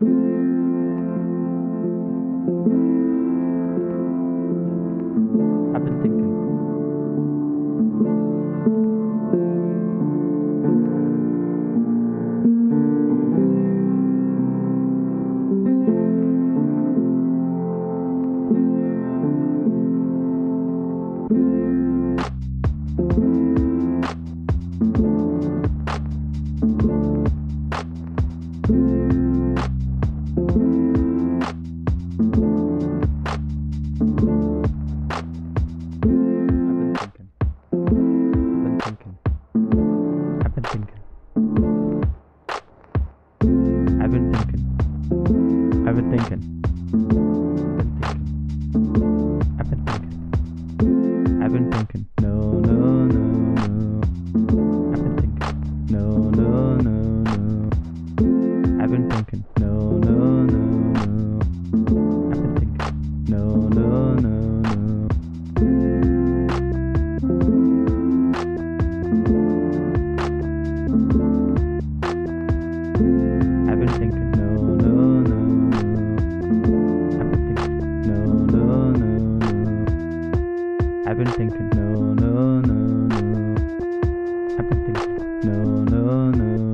I've been thinking. No, no, no, no. I've been thinking. No. I've been thinking, no, no, no, no. I've been thinking, no, no, no.